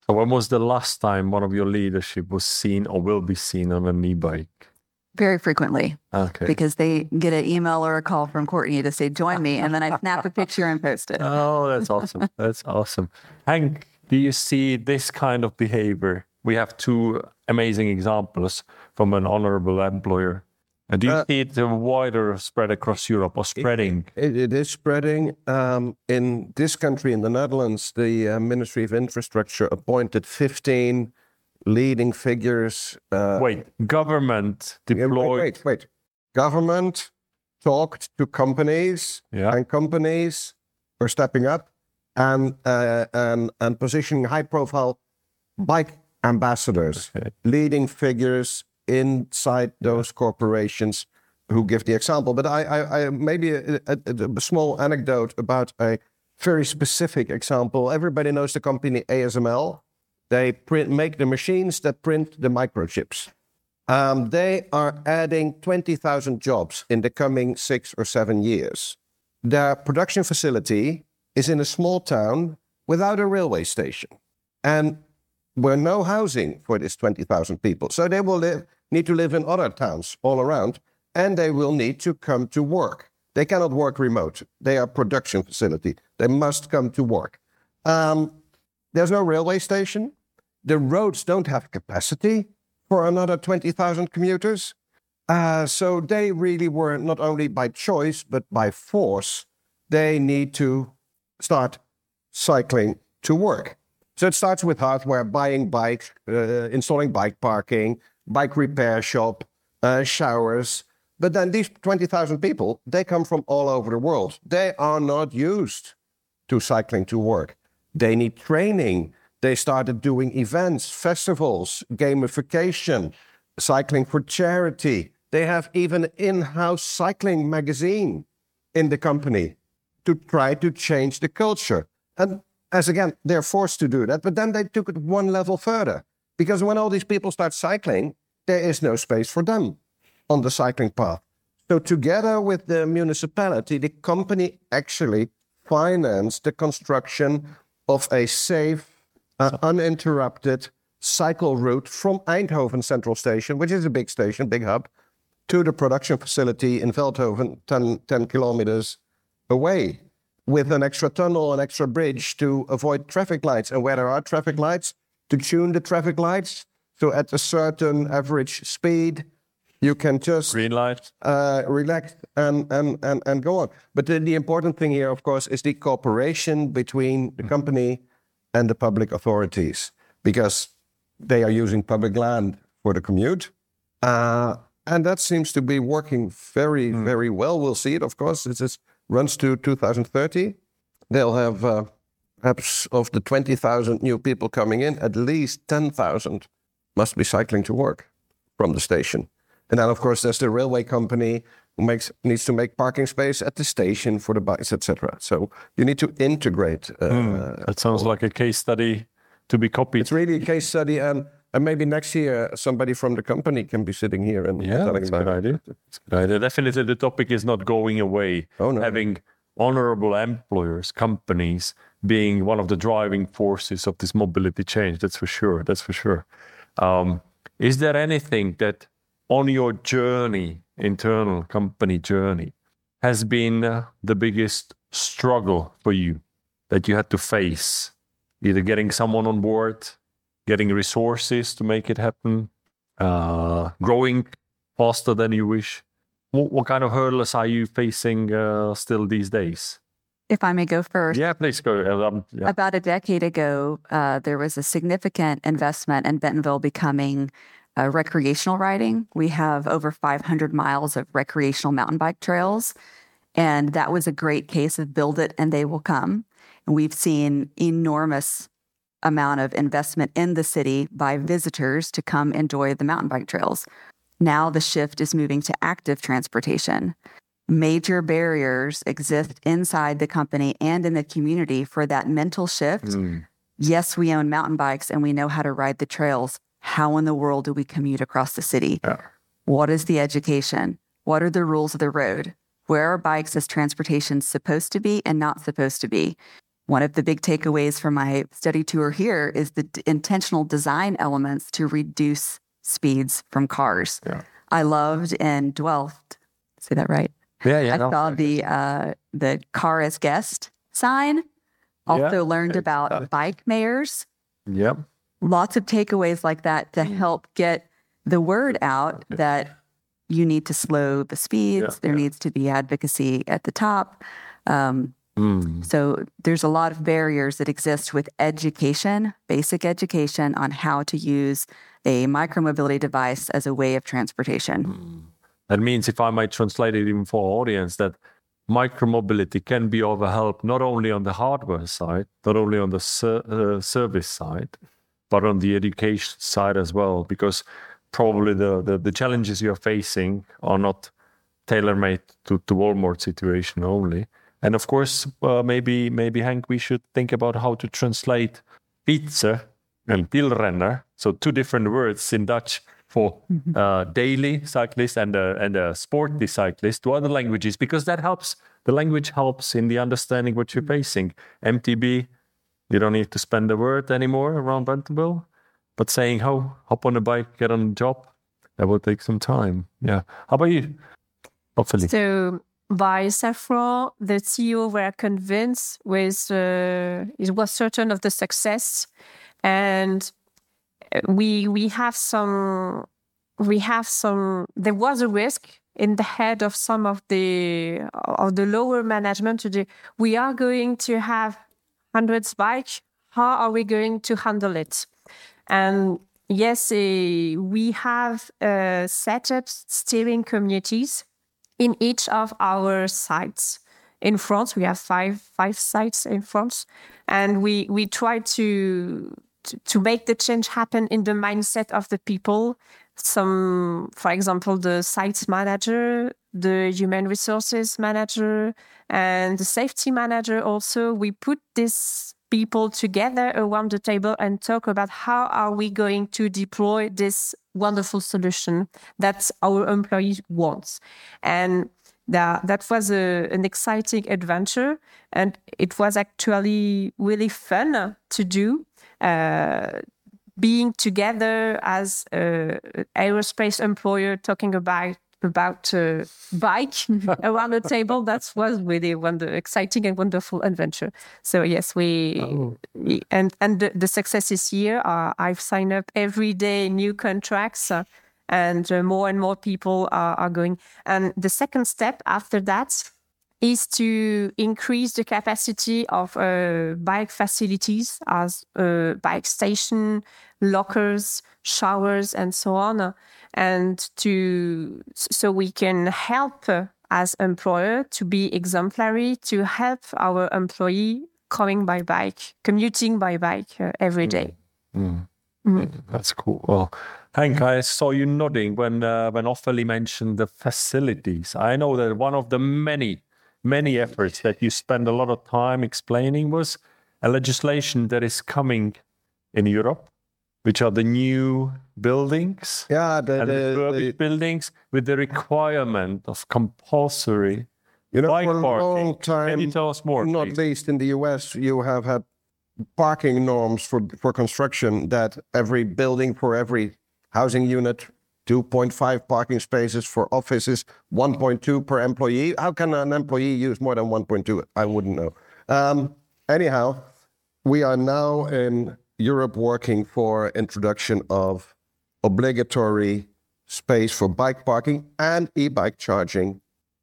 So when was the last time one of your leadership was seen or will be seen on an e-bike? Very frequently Okay. because they get an email or a call from Courtney to say, join me. And then I snap a picture and post it. *laughs* Oh, that's awesome. That's awesome. Hank, do you see this kind of behavior? We have two amazing examples from an honorable employer. And do you Uh, see it wider spread across Europe or spreading? It, it is spreading. Um, in this country, in the Netherlands, the uh, Ministry of Infrastructure appointed 15 leading figures. Uh, Wait, government yeah, wait, deployed. wait, wait. Government talked to companies, Yeah. and companies are stepping up and uh, and and positioning high-profile bike ambassadors, Okay. leading figures inside those corporations who give the example. But I, I, I maybe a, a, a small anecdote about a very specific example. Everybody knows the company ASML. They print, make the machines that print the microchips. Um, they are adding 20,000 jobs in the coming six or seven years. Their production facility is in a small town without a railway station. And where no housing for this 20,000 people. So they will live, need to live in other towns all around, and they will need to come to work. They cannot work remote. They are production facility. They must come to work. Um, there's no railway station. The roads don't have capacity for another 20,000 commuters. Uh, so they really were not only by choice, but by force, they need to start cycling to work. So it starts with hardware, buying bikes, uh, installing bike parking, bike repair shop, uh, showers. But then these 20,000 people, they come from all over the world. They are not used to cycling to work. They need training. They started doing events, festivals, gamification, cycling for charity. They have even an in-house cycling magazine in the company to try to change the culture. And as again, they're forced to do that, but then they took it one level further. Because when all these people start cycling, there is no space for them on the cycling path. So together with the municipality, the company actually financed the construction of a safe, uh, uninterrupted cycle route from Eindhoven Central Station, which is a big station, big hub, to the production facility in Veldhoven, 10, 10 kilometers away, with an extra tunnel, an extra bridge to avoid traffic lights. And where there are traffic lights, to tune the traffic lights. So at a certain average speed, you can just Green light. uh, relax and, and, and, and go on. But the, the important thing here, of course, is the cooperation between the company and the public authorities because they are using public land for the commute. Uh, and that seems to be working very, very well. We'll see it, of course. It is, runs to 2030. They'll have uh, perhaps of the 20,000 new people coming in, at least 10,000 must be cycling to work from the station. And then, of course, there's the railway company who makes needs to make parking space at the station for the bikes, etc. So you need to integrate. Uh, That sounds like a case study to be copied. It's really a case study, and and maybe next year somebody from the company can be sitting here and Yeah, telling that's a good idea. That's good idea. Definitely, the topic is not going away. Oh, no. Having honorable employers, companies being one of the driving forces of this mobility change. That's for sure. That's for sure. Um, is there anything that on your journey, internal company journey, has been uh, the biggest struggle for you that you had to face? Either getting someone on board, getting resources to make it happen, uh, growing faster than you wish. What, what kind of hurdles are you facing uh, still these days? If I may go first. Yeah, please go. Um, yeah. About a decade ago, uh, there was a significant investment in Bentonville becoming uh, recreational riding. We have over 500 miles of recreational mountain bike trails. And that was a great case of build it and they will come. And we've seen enormous amount of investment in the city by visitors to come enjoy the mountain bike trails. Now the shift is moving to active transportation. Major barriers exist inside the company and in the community for that mental shift. Mm. Yes, we own mountain bikes and we know how to ride the trails. How in the world do we commute across the city? Yeah. What is the education? What are the rules of the road? Where are bikes as transportation supposed to be and not supposed to be? One of the big takeaways from my study tour here is the d- intentional design elements to reduce speeds from cars. Yeah. I loved in Dwelft, say that right? Yeah, yeah. I no. saw the uh, the car as guest sign. Also Yeah. learned about bike mayors. Yep. Lots of takeaways like that to help get the word out that you need to slow the speeds. Yeah, there needs to be advocacy at the top. Um, Mm. so there's a lot of barriers that exist with education, basic education on how to use a micromobility device as a way of transportation. That means, if I might translate it even for our audience, that micromobility can be of a help not only on the hardware side, not only on the ser- uh, service side, but on the education side as well, because probably the, the, the challenges you're facing are not tailor-made to, to Walmart situation only. And of course, uh, maybe maybe Hank, we should think about how to translate fietser and wielrenner, so two different words in Dutch for uh, daily cyclist and a, and a sporty cyclist to other languages because that helps. The language helps in the understanding what you're facing. MTB, you don't need to spend a word anymore around Bentonville, but saying, "Oh, hop on a bike, get on the job," that will take some time. Yeah. How about you, Hopefully. So by Safran, the CEO were convinced with uh, it was certain of the success, and uh, we we have some we have some there was a risk in the head of some of the of the lower management to do we are going to have hundreds bike how are we going to handle it? And yes eh, we have uh, set up steering communities in each of our sites. In France, we have five five sites in France, and we we try to to, to make the change happen in the mindset of the people. Some, for example, the sites manager, the human resources manager, and the safety manager. Also, we put these people together around the table and talk about how are we going to deploy this wonderful solution that our employees want. And that that was a, an exciting adventure and it was actually really fun to do uh, being together as aerospace employer talking about about uh, bike *laughs* around the table. That was really one the exciting and wonderful adventure. So yes we, we and and the, the success is here uh, i've signed up every day new contracts uh, and uh, more and more people are, are going. And the second step after that is to increase the capacity of uh, bike facilities as uh, bike station, lockers, showers, and so on, and to so we can help as employer to be exemplary to help our employee coming by bike, commuting by bike uh, every day. That's cool. Well, Hank, I saw you nodding when uh, when Ophelie mentioned the facilities. I know that one of the many many efforts that you spend a lot of time explaining was a legislation that is coming in Europe, which are the new buildings Yeah, the, and the, the- buildings with the requirement of compulsory you know, bike for a parking. long time, Can you tell us more? not please? least in the US, you have had parking norms for, for construction that every building for every housing unit, 2.5 parking spaces for offices, 1.2 per employee. How can an employee use more than 1.2? I wouldn't know. Um, anyhow, we are now in Europe working for introduction of obligatory space for bike parking and e-bike charging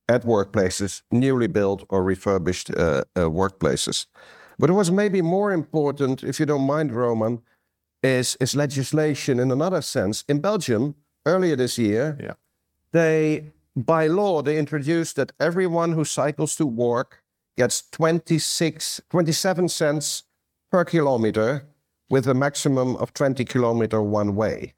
at workplaces, newly built or refurbished uh, uh, workplaces. But what was maybe more important, if you don't mind, Roman, is, is legislation in another sense. In Belgium, earlier this year, Yeah. they, by law, they introduced that everyone who cycles to work gets 26, 27 cents per kilometer with a maximum of 20 kilometer one way.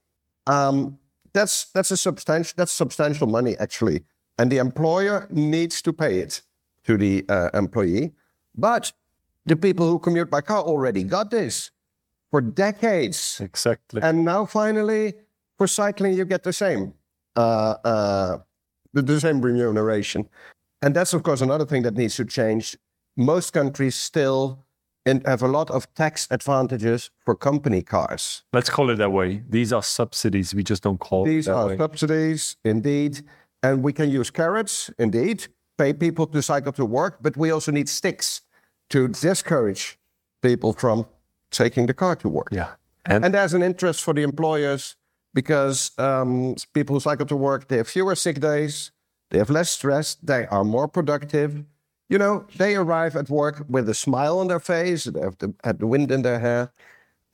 Um, that's that's a substantial that's substantial money actually, and the employer needs to pay it to the uh, employee. But the people who commute by car already got this for decades, Exactly. and now finally for cycling you get the same uh, uh, the, the same remuneration, and that's of course another thing that needs to change. Most countries still and have a lot of tax advantages for company cars. Let's call it that way. These are subsidies. We just don't call These are way. subsidies, indeed. And we can use carrots, indeed, pay people to cycle to work, but we also need sticks to discourage people from taking the car to work. Yeah. And, And there's an interest for the employers because um, people who cycle to work, they have fewer sick days, they have less stress, they are more productive. You know, they arrive at work with a smile on their face, they have the, had the wind in their hair.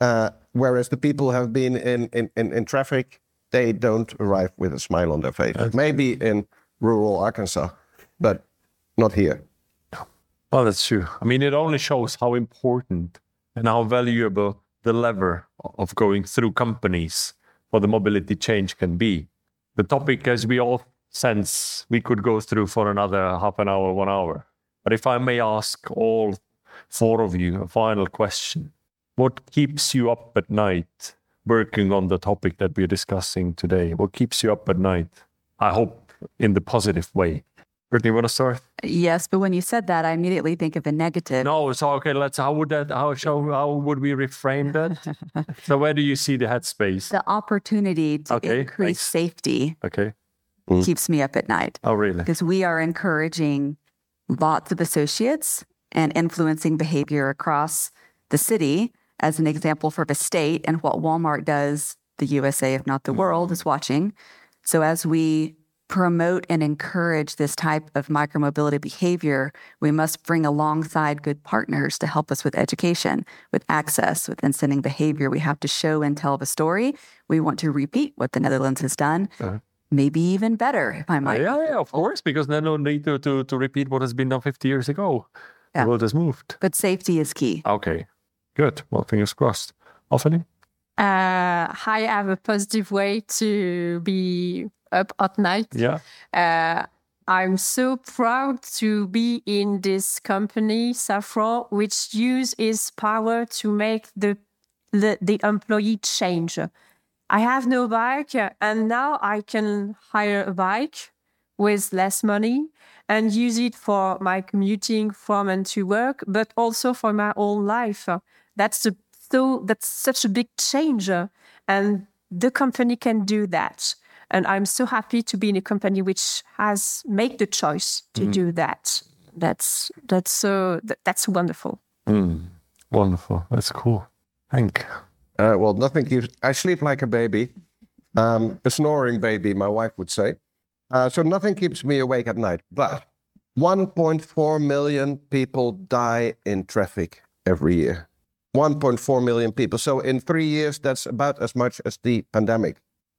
Uh, whereas the people have been in, in, in, in traffic, they don't arrive with a smile on their face. Maybe in rural Arkansas, but not here. well, that's true. I mean, it only shows how important and how valuable the lever of going through companies for the mobility change can be. The topic, as we all sense, we could go through for another half an hour, one hour. But if I may ask all four of you a final question What keeps you up at night working on the topic that we're discussing today? What keeps you up at night? I hope in the positive way. Brittany, you want to start? Yes, but when you said that, I immediately think of a negative. No, so okay, let's. How would that? How shall? How would we reframe that? *laughs* so where do you see the headspace? The opportunity to Okay, increase nice. safety Okay. keeps me up at night Oh, really? because we are encouraging lots of associates and influencing behavior across the city as an example for the state and what Walmart does, the USA, if not the world, is watching. So as we promote and encourage this type of micromobility behavior, we must bring alongside good partners to help us with education, with access, with incenting behavior. We have to show and tell the story. We want to repeat what the Netherlands has done, uh-huh. Maybe even better, if I might. yeah, yeah, of course, because then no need to, to, to repeat what has been done 50 years ago. Yeah. The world has moved. But safety is key. Okay, good. Well, fingers crossed. Ophelia? Uh, I have a positive way to be up at night. Yeah. Uh, I'm so proud to be in this company, Safran, which use its power to make the, the, the employee change. I have no bike, uh, and now I can hire a bike with less money and use it for my commuting from and to work, but also for my own life. That's a, so that's such a big change, uh, and the company can do that. And I'm so happy to be in a company which has made the choice to do that. That's that's so that, that's wonderful. Mm. Wonderful. That's cool. Hank. Uh, well, nothing keeps. I sleep like a baby, um, a snoring baby, my wife would say. Uh, so nothing keeps me awake at night. But 1.4 million people die in traffic every year. 1.4 million people. So in three years, that's about as much as the pandemic.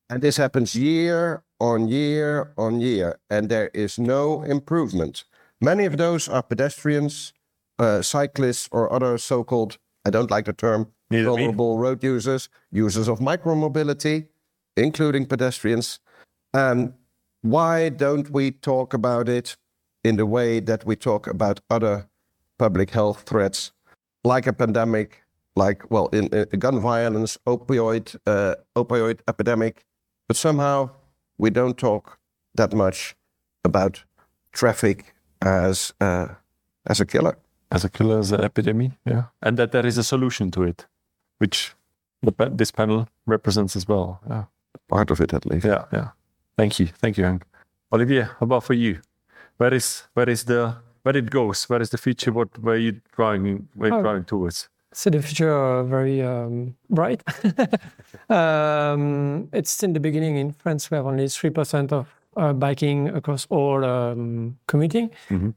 And this happens year on year on year, and there is no improvement. Many of those are pedestrians, uh, cyclists, or other so called, I don't like the term, Neither me. vulnerable road users, users of micromobility, including pedestrians. And why don't we talk about it in the way that we talk about other public health threats, like a pandemic, like well, in, in gun violence, opioid, uh, opioid epidemic, but somehow we don't talk that much about traffic as uh, as a killer. As a killer, as an epidemic. Yeah. And that there is a solution to it, which the, this panel represents as well. Yeah. Part of it, at least. Yeah. Yeah. Thank you. Thank you, Hank. Olivier, how about for you? Where is where is the where it goes? Where is the future? What where are you driving where you Oh. driving towards? So the future are very um, bright. *laughs* um, it's in the beginning in France. We have only three percent of uh, biking across all um, commuting.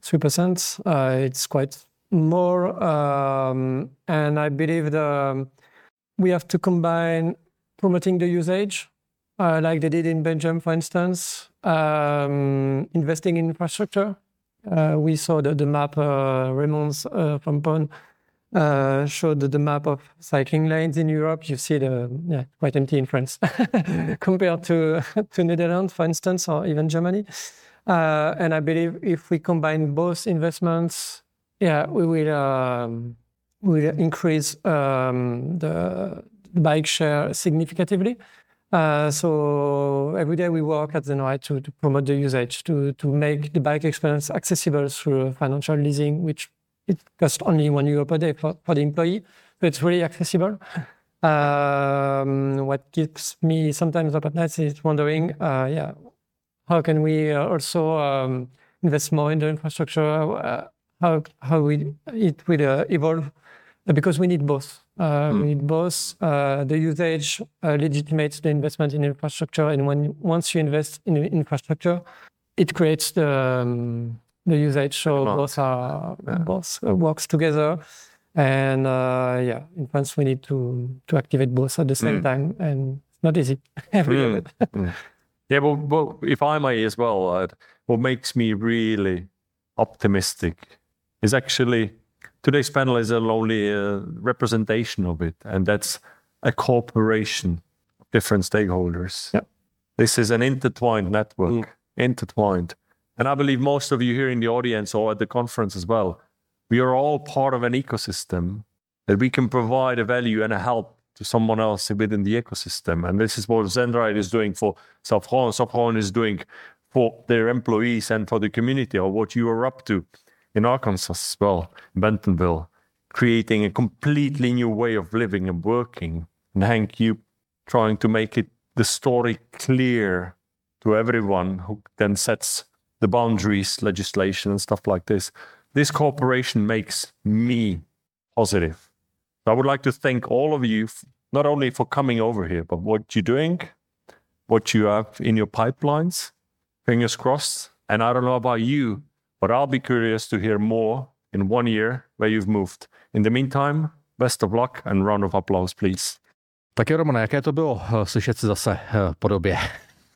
3 percent. Uh, it's quite more, um, and I believe the we have to combine promoting the usage, uh, like they did in Belgium, for instance, um, investing in infrastructure. Uh, we saw the, the map uh, Raymond's uh, from uh, showed the, the map of cycling lanes in Europe. You see the yeah quite empty in France *laughs* compared to *laughs* to Netherlands, for instance, or even Germany. Uh, and I believe if we combine both investments, yeah, we will um, will increase um, the bike share significantly. Uh, so every day we work at the NOI to, to promote the usage, to, to make the bike experience accessible through financial leasing, which it costs only one euro per day for, for the employee. So it's really accessible. Um, what keeps me sometimes up at night is wondering, uh, yeah, how can we uh, also um, invest more in the infrastructure? Uh, how how we, it will uh, evolve? Because we need both. Mm. We need both. the usage legitimates the investment in infrastructure, and when once you invest in infrastructure, it creates the um, the usage. So both are yeah. both works together. And uh, yeah, in France, we need to to activate both at the same mm. time, and it's not easy. *laughs* mm. *laughs* Yeah, well, well, if I may as well, uh, what makes me really optimistic is actually today's panel is a only uh, representation of it, and that's a cooperation of different stakeholders. Yeah. This is an intertwined network, mm. intertwined. And I believe most of you here in the audience or at the conference as well, we are all part of an ecosystem that we can provide a value and a help to someone else within the ecosystem. And this is what Zenride is doing for Safran. Safran is doing for their employees and for the community, or what you are up to in Arkansas as well, Bentonville, creating a completely new way of living and working. And Hank, you trying to make it the story clear to everyone who then sets the boundaries, legislation, and stuff like this. This cooperation makes me positive. So I would like to thank all of you, not only for coming over here, but what you're doing, what you have in your pipelines. Fingers crossed. And I don't know about you, but I'll be curious to hear more in one year where you've moved. In the meantime, best of luck and round of applause, please. Tak jo, Romane, jaké to bylo uh, slyšet se zase uh, podobě?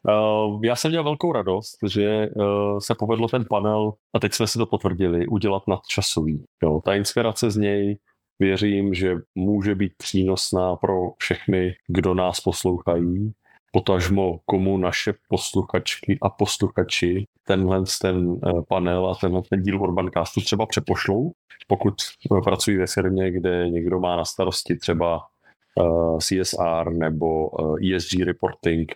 Uh, *laughs* já jsem měl velkou radost, že uh, se povedlo ten panel, a teď jsme si to potvrdili, udělat nadčasový. Jo, ta inspirace z něj věřím, že může být přínosná pro všechny, kdo nás poslouchají, potažmo komu naše posluchačky a posluchači tenhle ten panel a tenhle ten díl Urbancastu třeba přepošlou, pokud pracují ve firmě, kde někdo má na starosti třeba CSR nebo ESG reporting,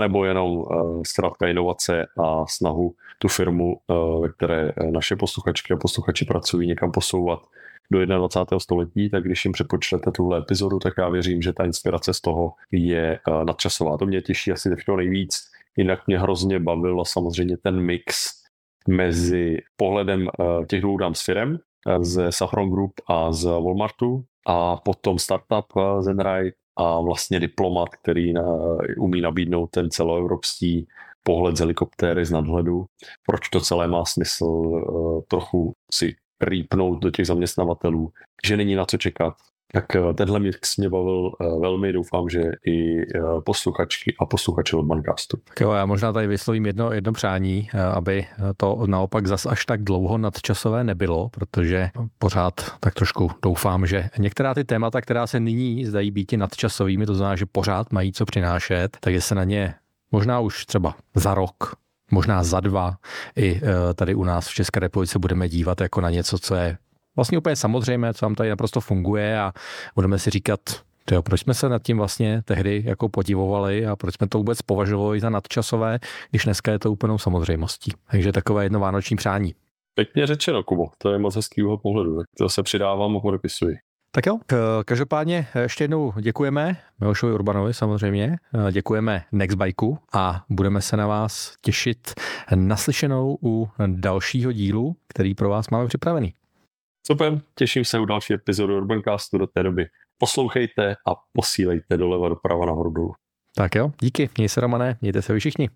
nebo jenom zkrátka inovace a snahu tu firmu, ve které naše posluchačky a posluchači pracují, někam posouvat do 21. století, tak když jim přepočtete tuhle epizodu, tak já věřím, že ta inspirace z toho je uh, nadčasová. To mě těší asi teď nejvíc. Jinak mě hrozně bavilo samozřejmě ten mix mezi pohledem uh, těch dvou dám s firem, ze Saffron Group a z Walmartu a potom startup Zenride a vlastně diplomat, který na, umí nabídnout ten celoevropský pohled z helikoptéry z nadhledu. Proč to celé má smysl trochu si rýpnout do těch zaměstnavatelů, že není na co čekat, tak eh, tenhle mix mě bavil eh, velmi, doufám, že i eh, posluchačky a posluchači od Bankastu. Tak jo, já možná tady vyslovím jedno, jedno přání, aby to naopak zas až tak dlouho nadčasové nebylo, protože pořád tak trošku doufám, že některá ty témata, která se nyní zdají být nadčasovými, to znamená, že pořád mají co přinášet, takže se na ně možná už třeba za rok, možná za dva i tady u nás v České republice budeme dívat jako na něco, co je vlastně úplně samozřejmé, co vám tady naprosto funguje a budeme si říkat, tyjo, proč jsme se nad tím vlastně tehdy jako podivovali a proč jsme to vůbec považovali za nadčasové, když dneska je to úplnou samozřejmostí. Takže takové jedno vánoční přání. Pěkně řečeno, Kubo, to je moc hezký úhel pohledu, tak to se přidávám a podepisuji. Tak jo, každopádně ještě jednou děkujeme Milošovi Urbanovi samozřejmě, děkujeme Nextbikeu a budeme se na vás těšit naslyšenou u dalšího dílu, který pro vás máme připravený. Super, těším se u další epizody Urbancastu do té doby. Poslouchejte a posílejte doleva doprava nahoru dolů. Tak jo, díky, měj se Romané, mějte se vy všichni.